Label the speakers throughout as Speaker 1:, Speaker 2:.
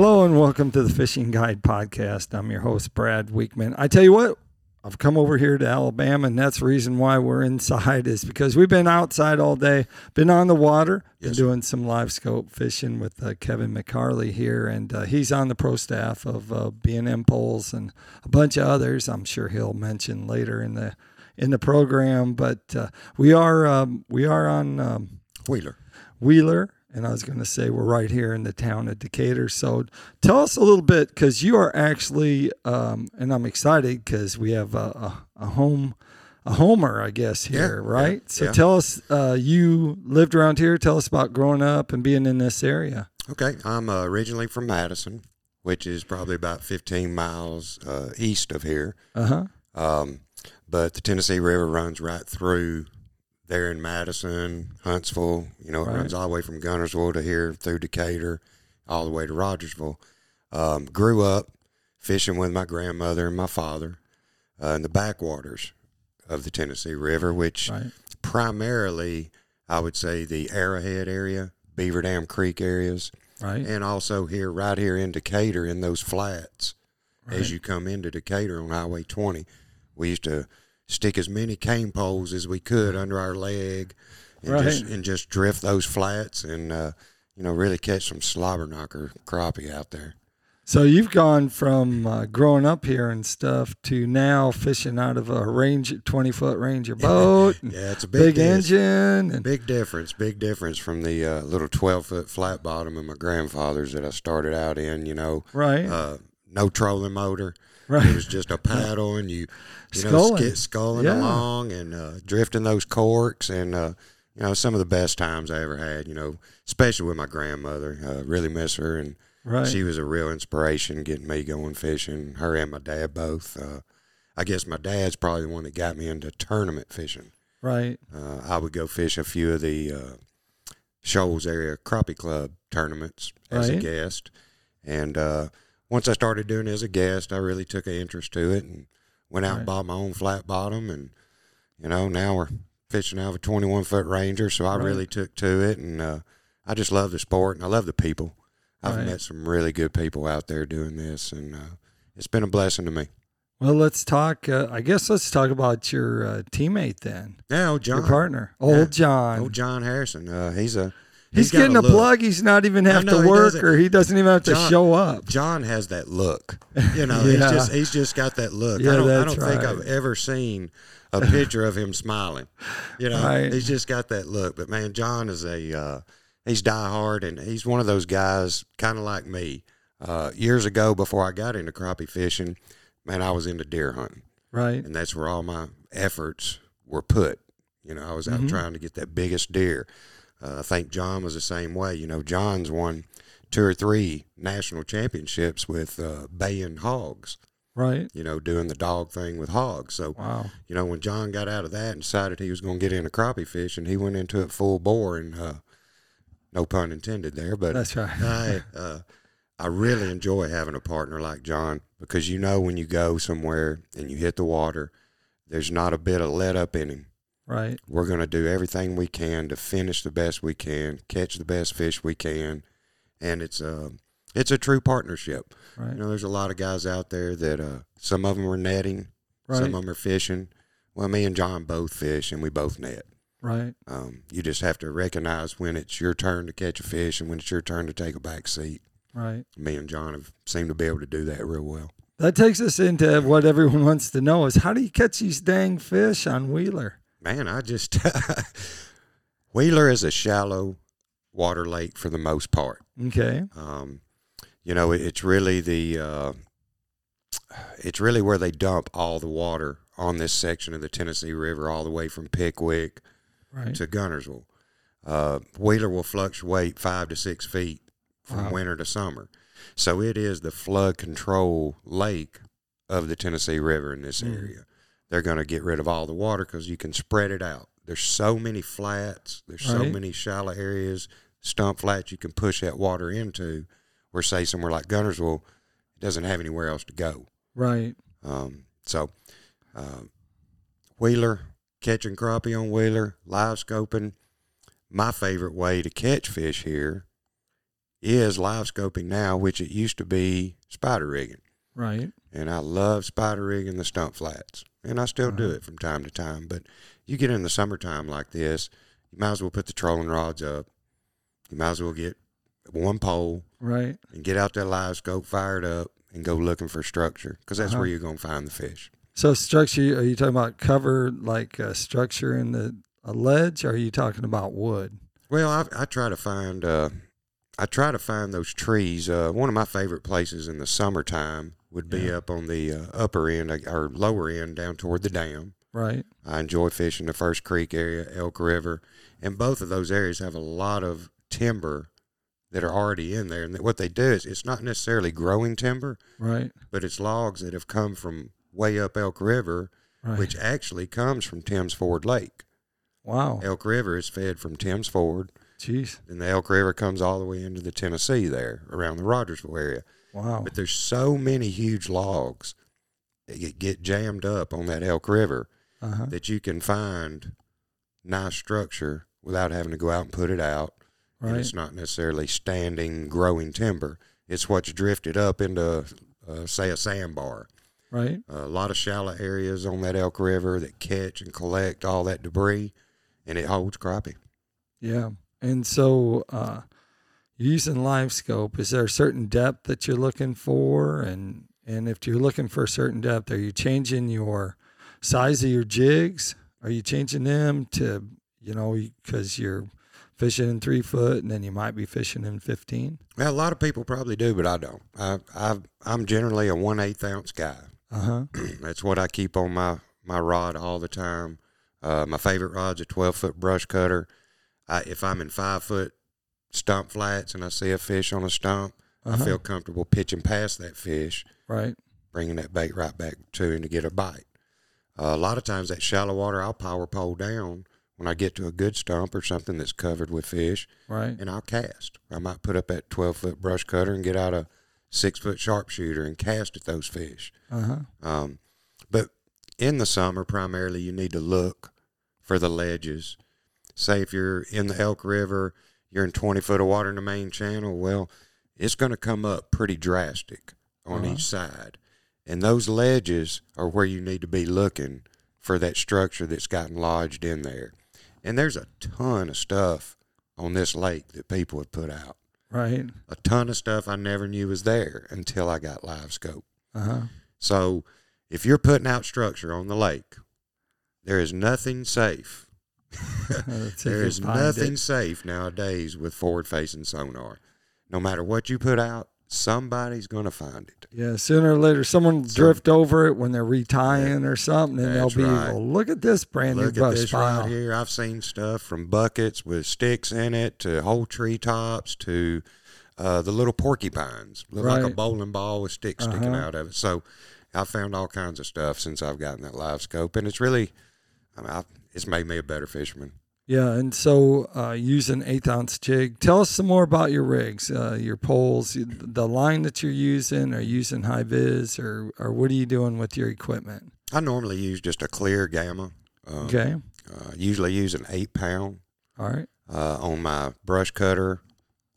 Speaker 1: Hello and welcome to the Fishing Guide Podcast. I'm your host, Brad Wiegmann. I tell you what, I've come over here to Alabama, and that's the reason why we're inside is because we've been outside all day, been on the water, been doing some live scope fishing with uh, Kevin McCarley here, and uh, he's on the pro staff of uh, B&M Poles and a bunch of others. I'm sure he'll mention later in the in the program, but uh, we are um, we are on. Um,
Speaker 2: Wheeler.
Speaker 1: Wheeler, and I was going to say we're right here in the town of Decatur. So tell us a little bit because you are actually, um, and I'm excited because we have a, a, a home, a homer, I guess here,
Speaker 2: Yeah,
Speaker 1: right?
Speaker 2: yeah,
Speaker 1: so
Speaker 2: yeah.
Speaker 1: tell us, uh, you lived around here. Tell us about growing up and being in this area.
Speaker 2: Okay, I'm uh, originally from Madison, which is probably about 15 miles uh, east of here.
Speaker 1: Uh huh.
Speaker 2: Um, but the Tennessee River runs right through there in Madison, Huntsville. You know, it
Speaker 1: Right.
Speaker 2: runs all the way from Guntersville to here through Decatur, all the way to Rogersville. Um, grew up fishing with my grandmother and my father uh, in the backwaters of the Tennessee River, which
Speaker 1: Right.
Speaker 2: primarily, I would say, the Arrowhead area, Beaver Dam Creek areas,
Speaker 1: Right.
Speaker 2: and also here, right here in Decatur, in those flats.
Speaker 1: Right.
Speaker 2: As you come into Decatur on Highway 20, we used to stick as many cane poles as we could under our leg, and
Speaker 1: Right.
Speaker 2: just and just drift those flats, and uh, you know, really catch some slobber knocker crappie out there.
Speaker 1: So you've gone from uh, growing up here and stuff to now fishing out of a range, 20 foot Ranger boat,
Speaker 2: Yeah, it's a
Speaker 1: big,
Speaker 2: big,
Speaker 1: engine, and
Speaker 2: Big difference, big difference from the uh, little 12 foot flat bottom of my grandfather's that I started out in, you know.
Speaker 1: right,
Speaker 2: Uh, no trolling motor. It was just a paddle and you, you know,
Speaker 1: Sculling.
Speaker 2: skit, sculling
Speaker 1: Yeah.
Speaker 2: along and uh, drifting those corks and, uh, you know, some of the best times I ever had, you know, especially with my grandmother. Uh, really miss her. And
Speaker 1: right.
Speaker 2: she was a real inspiration getting me going fishing, her and my dad both. Uh, I guess my dad's probably the one that got me into tournament fishing.
Speaker 1: right.
Speaker 2: Uh, I would go fish a few of the uh, Shoals area crappie club tournaments as
Speaker 1: Right.
Speaker 2: a guest, and uh, once I started doing it as a guest, I really took an interest to it and went out
Speaker 1: Right.
Speaker 2: and bought my own flat bottom, and you know now we're fishing out of a 21 foot Ranger, so I
Speaker 1: Right.
Speaker 2: really took to it, and uh, I just love the sport and I love the people. I've
Speaker 1: Right.
Speaker 2: met some really good people out there doing this, and uh, it's been a blessing to me.
Speaker 1: Well, let's talk. Uh, I guess let's talk about your uh, teammate then,
Speaker 2: Now, John,
Speaker 1: your partner, old
Speaker 2: Yeah.
Speaker 1: John.
Speaker 2: old John Harrison, uh, he's a
Speaker 1: he's, getting a,
Speaker 2: look.
Speaker 1: plug. He's not even have
Speaker 2: know,
Speaker 1: to work,
Speaker 2: doesn't-
Speaker 1: or he doesn't even have to
Speaker 2: John-
Speaker 1: show up.
Speaker 2: John has that look. You know,
Speaker 1: Yeah.
Speaker 2: he's just he's just got that look.
Speaker 1: Yeah,
Speaker 2: I don't I don't think. I've ever seen a picture of him smiling. You know,
Speaker 1: Right.
Speaker 2: he's just got that look. But man, John is a uh, he's diehard and he's one of those guys kind of like me. Uh, years ago, before I got into crappie fishing, man, I was into deer hunting,
Speaker 1: Right.
Speaker 2: and that's where all my efforts were put. You know, I was out
Speaker 1: Mhm.
Speaker 2: trying to get that biggest deer. Uh, I think John was the same way. You know, John's won two or three national championships with uh, baying hogs.
Speaker 1: Right.
Speaker 2: You know, doing the dog thing with hogs. So,
Speaker 1: Wow.
Speaker 2: you know, when John got out of that and decided he was going to get into crappie fishing, he went into it full bore, and uh, no pun intended there. But
Speaker 1: That's right.
Speaker 2: I uh, I really enjoy having a partner like John because you know when you go somewhere and you hit the water, there's not a bit of let up in him.
Speaker 1: Right.
Speaker 2: We're going to do everything we can to finish the best we can, catch the best fish we can, and it's a it's a true partnership.
Speaker 1: Right.
Speaker 2: You know, there's a lot of guys out there that uh, some of them are netting,
Speaker 1: Right.
Speaker 2: some of them are fishing. Well, me and John both fish, and we both net.
Speaker 1: Right.
Speaker 2: Um, you just have to recognize when it's your turn to catch a fish and when it's your turn to take a back seat.
Speaker 1: Right.
Speaker 2: Me and John have seemed to be able to do that real well.
Speaker 1: That takes us into what everyone wants to know: is how do you catch these dang fish on Wheeler?
Speaker 2: Man, I just Wheeler is a shallow water lake for the most part.
Speaker 1: Okay.
Speaker 2: Um, you know, it, it's really the uh, it's really where they dump all the water on this section of the Tennessee River, all the way from Pickwick
Speaker 1: Right.
Speaker 2: to Guntersville. Uh, Wheeler will fluctuate five to six feet from
Speaker 1: Wow.
Speaker 2: winter to summer, so it is the flood control lake of the Tennessee River in this
Speaker 1: Mm.
Speaker 2: area. They're going to get rid of all the water because you can spread it out. There's so many flats. There's so many shallow areas, stump flats you can push that water into. or say somewhere like Guntersville, it doesn't have anywhere else to go.
Speaker 1: Right.
Speaker 2: Um, so, um, Wheeler, catching crappie on Wheeler, live scoping. My favorite way to catch fish here is live scoping now, which it used to be spider rigging.
Speaker 1: Right.
Speaker 2: And I love spider rigging the stump flats. And I still do
Speaker 1: Uh-huh.
Speaker 2: it from time to time. But you get in the summertime like this, you might as well put the trolling rods up. You might as well get one pole
Speaker 1: Right.
Speaker 2: and get out that live scope, fire it up, and go looking for structure because that's
Speaker 1: Uh-huh.
Speaker 2: where you're going to find the fish.
Speaker 1: So structure, are you talking about cover like uh, structure in the a ledge? Or are you talking about wood?
Speaker 2: Well, I, I try to find uh, I try to find those trees. Uh, one of my favorite places in the summertime would be
Speaker 1: Yeah.
Speaker 2: up on the uh, upper end or lower end down toward the dam.
Speaker 1: Right.
Speaker 2: I enjoy fishing the First Creek area, Elk River, and both of those areas have a lot of timber that are already in there. And what they do is it's not necessarily growing timber,
Speaker 1: Right.
Speaker 2: but it's logs that have come from way up Elk River,
Speaker 1: Right.
Speaker 2: which actually comes from Tims Ford Lake.
Speaker 1: wow.
Speaker 2: Elk River is fed from Tims Ford,
Speaker 1: Jeez.
Speaker 2: and the Elk River comes all the way into the Tennessee there around the Rogersville area.
Speaker 1: Wow.
Speaker 2: But there's so many huge logs that get- jammed up on that Elk River
Speaker 1: Uh huh.
Speaker 2: that you can find nice structure without having to go out and put it out. And
Speaker 1: Right.
Speaker 2: it's not necessarily standing, growing timber. It's what's drifted up into, uh, say, a sandbar.
Speaker 1: Right.
Speaker 2: a lot of shallow areas on that Elk River that catch and collect all that debris, and it holds crappie.
Speaker 1: Yeah. And so, uh, using live scope, is there a certain depth that you're looking for? And and if you're looking for a certain depth, are you changing your size of your jigs? Are you changing them to you know because you're fishing in three foot and then you might be fishing in fifteen?
Speaker 2: Well, a lot of people probably do, but I don't. I, I I'm generally a one eighth ounce guy.
Speaker 1: Uh huh.
Speaker 2: That's what I keep on my my rod all the time. Uh, my favorite rod's a 12 foot brush cutter. I, if I'm in five foot stump flats and I see a fish on a stump,
Speaker 1: Uh-huh.
Speaker 2: I feel comfortable pitching past that fish,
Speaker 1: right.
Speaker 2: bringing that bait right back to him to get a bite. Uh, a lot of times that shallow water, I'll power pole down when I get to a good stump or something that's covered with fish,
Speaker 1: Right.
Speaker 2: and I'll cast. I might put up that 12 foot brush cutter and get out a six foot sharpshooter and cast at those fish.
Speaker 1: Uh huh.
Speaker 2: Um, but in the summer, primarily, you need to look for the ledges. Say if you're in the Elk River, you're in 20 foot of water in the main channel, well, it's going to come up pretty drastic on
Speaker 1: Uh-huh.
Speaker 2: each side. And those ledges are where you need to be looking for that structure that's gotten lodged in there. And there's a ton of stuff on this lake that people have put out.
Speaker 1: Right.
Speaker 2: A ton of stuff I never knew was there until I got live scope.
Speaker 1: Uh huh.
Speaker 2: So if you're putting out structure on the lake, there is nothing safe. there is nothing safe nowadays with forward facing sonar. No matter what you put out, somebody's going to find it.
Speaker 1: Yeah, sooner or later, someone will
Speaker 2: So-
Speaker 1: drift over it when they're retying or something, and they'll be,
Speaker 2: right.
Speaker 1: well, look at this brand
Speaker 2: Look
Speaker 1: new
Speaker 2: at
Speaker 1: brush
Speaker 2: this
Speaker 1: pile.
Speaker 2: right here. I've seen stuff from buckets with sticks in it to whole treetops to uh, the little porcupines. Look like a bowling ball with sticks sticking
Speaker 1: Uh-huh.
Speaker 2: out of it. So I've found all kinds of stuff since I've gotten that live scope, and it's really, I mean, I, it's made me a better fisherman.
Speaker 1: Yeah, and so uh, using eighth ounce jig. Tell us some more about your rigs, uh, your poles, the line that you're using. Are you using high vis, or or what are you doing with your equipment?
Speaker 2: I normally use just a clear gamma. Uh,
Speaker 1: Okay,
Speaker 2: uh, usually use an eight pound.
Speaker 1: all right,
Speaker 2: Uh, on my brush cutter,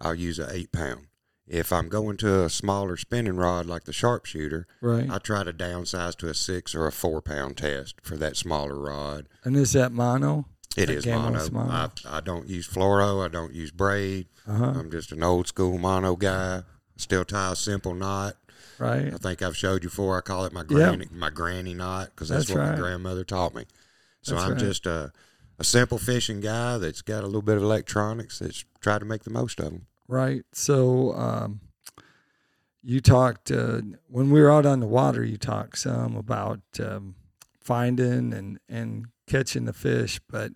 Speaker 2: I'll use an eight pound. If I'm going to a smaller spinning rod like the sharpshooter,
Speaker 1: right.
Speaker 2: I try to downsize to a six or a four pound test for that smaller rod.
Speaker 1: And is that mono?
Speaker 2: It
Speaker 1: That
Speaker 2: is mono.
Speaker 1: mono.
Speaker 2: I, I don't use fluoro. I don't use braid.
Speaker 1: Uh huh.
Speaker 2: I'm just an old school mono guy. Still tie a simple knot.
Speaker 1: Right.
Speaker 2: I think I've showed you before. I call it my granny my granny knot because that's,
Speaker 1: That's
Speaker 2: what
Speaker 1: right.
Speaker 2: my grandmother taught me. So
Speaker 1: That's
Speaker 2: I'm
Speaker 1: right.
Speaker 2: just a a simple fishing guy that's got a little bit of electronics that's tried to make the most of them.
Speaker 1: Right. So um, you talked uh, when we were out on the water. You talked some about um, finding and and catching the fish, but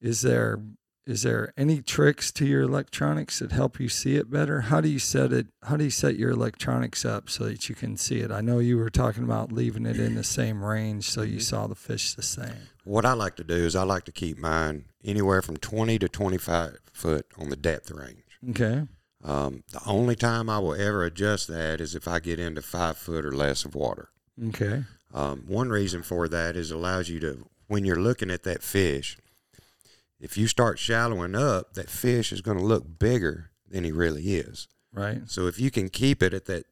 Speaker 1: is there is there any tricks to your electronics that help you see it better? How do you set it? How do you set your electronics up so that you can see it? I know you were talking about leaving it in the same range so you saw the fish the same.
Speaker 2: What I like to do is I like to keep mine anywhere from 20 to 25 foot on the depth range.
Speaker 1: Okay.
Speaker 2: Um, the only time I will ever adjust that is if I get into five foot or less of water.
Speaker 1: Okay.
Speaker 2: Um, one reason for that is it allows you to, when you're looking at that fish, if you start shallowing up, that fish is going to look bigger than he really is.
Speaker 1: Right.
Speaker 2: So if you can keep it at that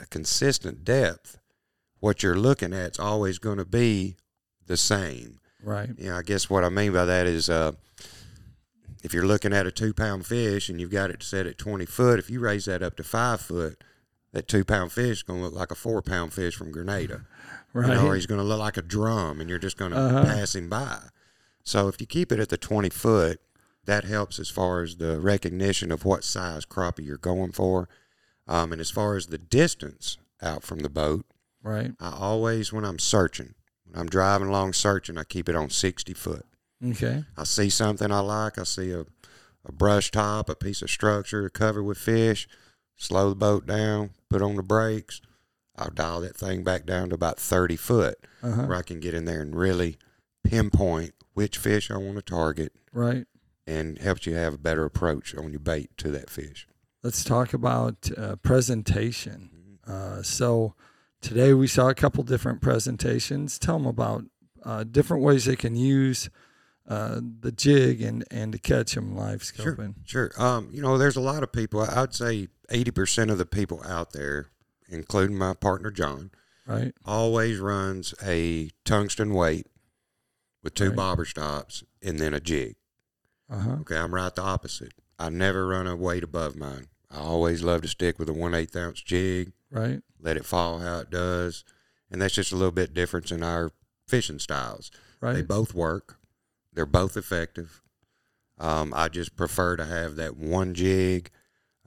Speaker 2: a consistent depth, what you're looking at is always going to be the same.
Speaker 1: Right.
Speaker 2: You know, I guess what I mean by that is uh, if you're looking at a two pound fish and you've got it set at 20 foot, if you raise that up to five foot, that two pound fish is going to look like a four pound fish from Grenada.
Speaker 1: Right.
Speaker 2: You know, or he's going to look like a drum and you're just going to
Speaker 1: Uh-huh.
Speaker 2: pass him by. So if you keep it at the 20 foot, that helps as far as the recognition of what size crappie you're going for. Um, and as far as the distance out from the boat,
Speaker 1: right.
Speaker 2: I always, when I'm searching, when I'm driving along searching, I keep it on 60 foot.
Speaker 1: Okay.
Speaker 2: I see something I like, I see a, a brush top, a piece of structure covered with fish, slow the boat down, put on the brakes. I'll dial that thing back down to about 30 foot
Speaker 1: Uh-huh.
Speaker 2: where I can get in there and really pinpoint which fish I want to target
Speaker 1: Right.
Speaker 2: and helps you have a better approach on your bait to that fish.
Speaker 1: Let's talk about uh, presentation. Uh, so today we saw a couple different presentations. Tell them about uh, different ways they can use uh, the jig and, and to catch them live scoping.
Speaker 2: Sure. Um, you know, there's a lot of people. I'd say 80% of the people out there, including my partner John,
Speaker 1: Right.
Speaker 2: always runs a tungsten weight with two
Speaker 1: Right.
Speaker 2: bobber stops and then a jig.
Speaker 1: Uh huh.
Speaker 2: Okay, I'm right the opposite. I never run a weight above mine. I always love to stick with a one eighth ounce jig,
Speaker 1: Right.
Speaker 2: let it fall how it does, and that's just a little bit difference in our fishing styles.
Speaker 1: Right.
Speaker 2: They both work. They're both effective. Um, I just prefer to have that one jig.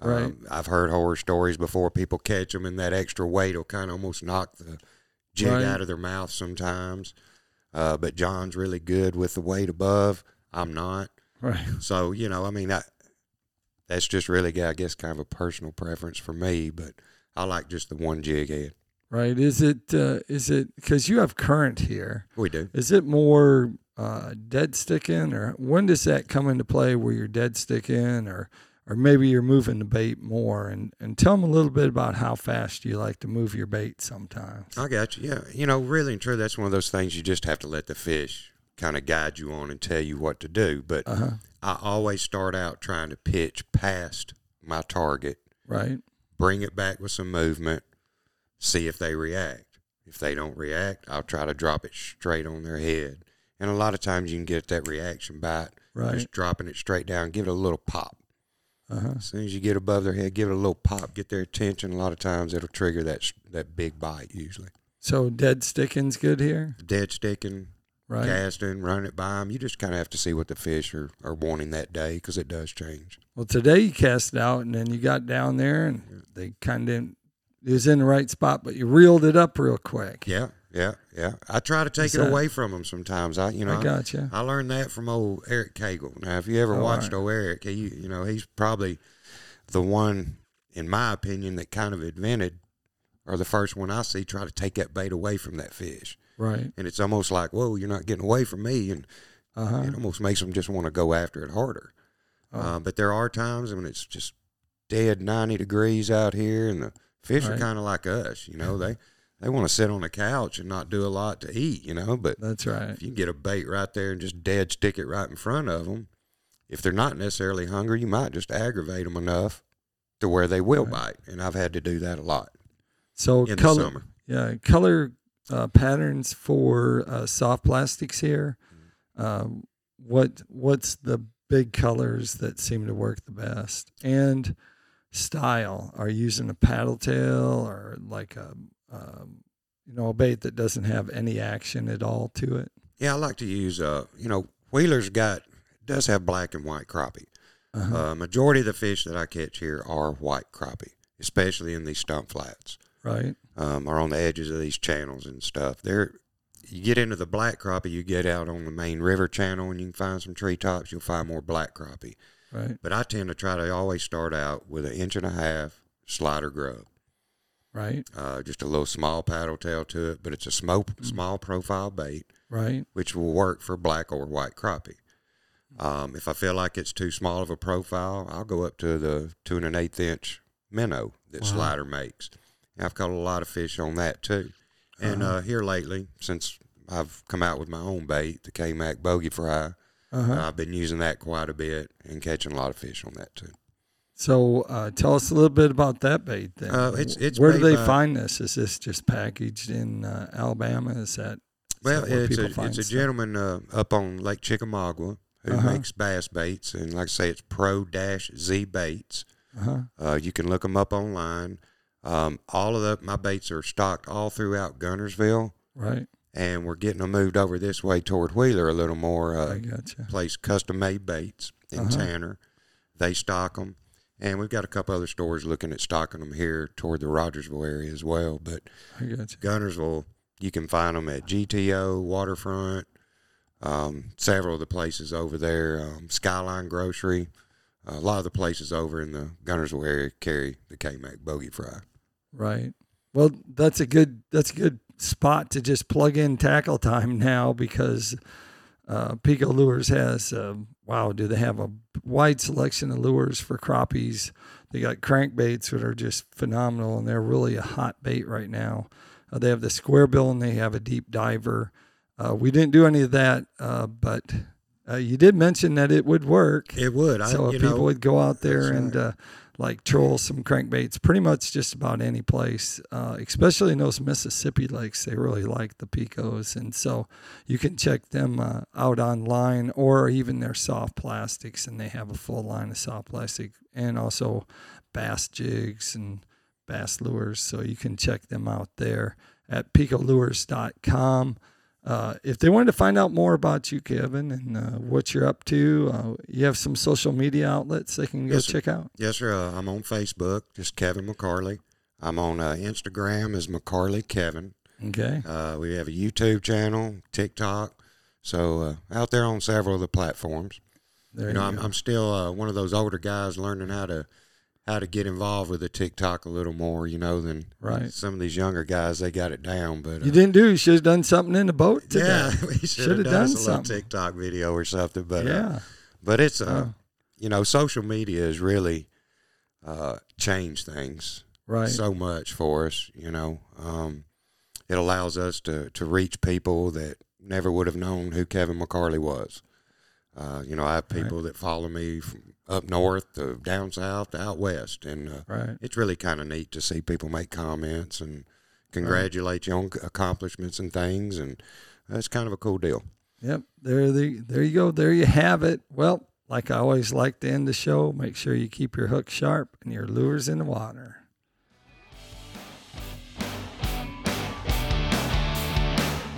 Speaker 2: Um, I've heard horror stories before. People catch them, and that extra weight will kind of almost knock the jig
Speaker 1: Right.
Speaker 2: out of their mouth sometimes. Uh, but John's really good with the weight above. I'm not.
Speaker 1: Right.
Speaker 2: So you know, I mean, that that's just really, I guess, kind of a personal preference for me. But I like just the one jig head.
Speaker 1: Right. Is it uh, is it because you have current here?
Speaker 2: We do.
Speaker 1: Is it more uh, dead sticking, or when does that come into play where you're dead sticking, or or maybe you're moving the bait more? And and tell them a little bit about how fast you like to move your bait sometimes.
Speaker 2: I got you. Yeah, you know, really and true, that's one of those things you just have to let the fish kind of guide you on and tell you what to do. But
Speaker 1: Uh huh.
Speaker 2: I always start out trying to pitch past my target,
Speaker 1: Right.
Speaker 2: bring it back with some movement, see if they react. If they don't react, I'll try to drop it straight on their head. And a lot of times you can get that reaction bite,
Speaker 1: Right.
Speaker 2: just dropping it straight down, give it a little pop.
Speaker 1: Uh huh.
Speaker 2: As soon as you get above their head, give it a little pop, get their attention. A lot of times it'll trigger that that big bite usually.
Speaker 1: So dead sticking's good here,
Speaker 2: Dead sticking,
Speaker 1: right?
Speaker 2: casting, running it by them. You just kind of have to see what the fish are, are wanting that day because it does change.
Speaker 1: Well, today you cast it out, and then you got down there, and they kind of it was in the right spot, but you reeled it up real quick.
Speaker 2: Yeah, yeah, yeah. I try to take it away from them sometimes. I, you know,
Speaker 1: I got you.
Speaker 2: I learned that from old Eric Cagle. Now, if you ever
Speaker 1: Oh,
Speaker 2: watched
Speaker 1: all
Speaker 2: old Eric, he, you know, he's probably the one, in my opinion, that kind of invented, or the first one I see try to take that bait away from that fish.
Speaker 1: Right.
Speaker 2: And it's almost like, whoa, you're not getting away from me, and
Speaker 1: Uh huh.
Speaker 2: it almost makes them just want to go after it harder.
Speaker 1: Oh.
Speaker 2: Uh, but there are times when it's just dead 90 degrees out here, and the fish are kind of like us. You know, they they want to sit on the couch and not do a lot to eat. You know, but
Speaker 1: That's right.
Speaker 2: if you can get a bait right there and just dead stick it right in front of them, if they're not necessarily hungry, you might just aggravate them enough to where they will
Speaker 1: Right.
Speaker 2: bite. And I've had to do that a lot
Speaker 1: So
Speaker 2: in
Speaker 1: color,
Speaker 2: the summer.
Speaker 1: yeah, color uh, patterns for uh, soft plastics here. Um, what what's the big colors that seem to work the best? And style. Are you using a paddle tail or like a um, you know a bait that doesn't have any action at all to it?
Speaker 2: Yeah, I like to use, uh, you know, Wheeler's got, does have black and white crappie.
Speaker 1: Uh-huh.
Speaker 2: Uh, majority of the fish that I catch here are white crappie, especially in these stump flats.
Speaker 1: right.
Speaker 2: um, or on the edges of these channels and stuff. There, you get into the black crappie, you get out on the main river channel, and you can find some treetops. You'll find more black crappie.
Speaker 1: Right.
Speaker 2: But I tend to try to always start out with an inch and a half slider grub,
Speaker 1: Right.
Speaker 2: uh, just a little small paddle tail to it, but it's a small, small profile bait,
Speaker 1: Right.
Speaker 2: which will work for black or white crappie. Um, if I feel like it's too small of a profile, I'll go up to the two and an eighth inch minnow that
Speaker 1: Wow.
Speaker 2: Slider makes. And I've caught a lot of fish on that too. And
Speaker 1: Uh-huh.
Speaker 2: uh, here lately, since I've come out with my own bait, the K Mac Bogey Fry,
Speaker 1: Uh huh.
Speaker 2: I've been using that quite a bit and catching a lot of fish on that too.
Speaker 1: So uh, tell us a little bit about that bait. Then,
Speaker 2: Uh, it's- it's
Speaker 1: where do they
Speaker 2: by-
Speaker 1: find this? Is this just packaged in uh, Alabama? Is that is
Speaker 2: Well,
Speaker 1: that
Speaker 2: it's a, it's a gentleman uh, up on Lake Chickamauga who
Speaker 1: Uh-huh.
Speaker 2: makes bass baits, and like I say, it's Pro Dash Z Baits.
Speaker 1: Uh-huh.
Speaker 2: Uh, you can look them up online. Um, all of the, my baits are stocked all throughout Guntersville,
Speaker 1: Right.
Speaker 2: and we're getting them moved over this way toward Wheeler a little more. Uh,
Speaker 1: I gotcha.
Speaker 2: place custom made baits in
Speaker 1: Uh-huh.
Speaker 2: Tanner. They stock them, and we've got a couple other stores looking at stocking them here toward the Rogersville area as well. But. Guntersville, you can find them at GTO, Waterfront, um, several of the places over there, um, Skyline Grocery. a lot of the places over in the Guntersville area carry the K-Mac bogey fry.
Speaker 1: Right. Well, that's a good that's a good spot to just plug in tackle time now because uh, Pico Lures has um, wow, do they have a wide selection of lures for crappies? They got crankbaits that are just phenomenal, and they're really a hot bait right now. Uh, they have the square bill and they have a deep diver. Uh, we didn't do any of that, uh, but uh, you did mention that it would work.
Speaker 2: It would.
Speaker 1: So
Speaker 2: I,
Speaker 1: if
Speaker 2: you
Speaker 1: people
Speaker 2: know,
Speaker 1: would go out there and
Speaker 2: right.
Speaker 1: Like troll some crankbaits, pretty much just about any place, uh, especially in those Mississippi lakes, they really like the picos, and so you can check them uh, out online or even their soft plastics, and they have a full line of soft plastic and also bass jigs and bass lures, so you can check them out there at picolures.com. Uh, if they wanted to find out more about you, Kevin, and uh, what you're up to, uh, you have some social media outlets they can go
Speaker 2: Yes,
Speaker 1: check out.
Speaker 2: Yes, sir. Uh, I'm on Facebook, just Kevin McCarley. I'm on uh, Instagram as McCarley Kevin.
Speaker 1: Okay.
Speaker 2: Uh, we have a YouTube channel, TikTok. So uh, out there on several of the platforms.
Speaker 1: There
Speaker 2: You know, I'm. I'm still uh, one of those older guys learning how to how to get involved with the TikTok a little more. You know, than
Speaker 1: Right.
Speaker 2: some of these younger guys. They got it down, but uh,
Speaker 1: you didn't do. You should have done something in the boat today.
Speaker 2: yeah, we should
Speaker 1: Shoulda
Speaker 2: done,
Speaker 1: done something.
Speaker 2: TikTok video or something. But uh,
Speaker 1: yeah.
Speaker 2: but it's uh,
Speaker 1: Oh.
Speaker 2: you know, social media has really uh, changed things
Speaker 1: Right.
Speaker 2: so much for us. You know, um, it allows us to to reach people that never would have known who Kevin McCarley was. Uh, you know, I have
Speaker 1: Right.
Speaker 2: people that follow me from up north to down south to out west, and uh,
Speaker 1: right.
Speaker 2: it's really kind of neat to see people make comments and congratulate you on accomplishments and things, and that's kind of a cool deal.
Speaker 1: Yep. There, the, there you go. There you have it. Well, like I always like to end the show, make sure you keep your hook sharp and your lures in the water.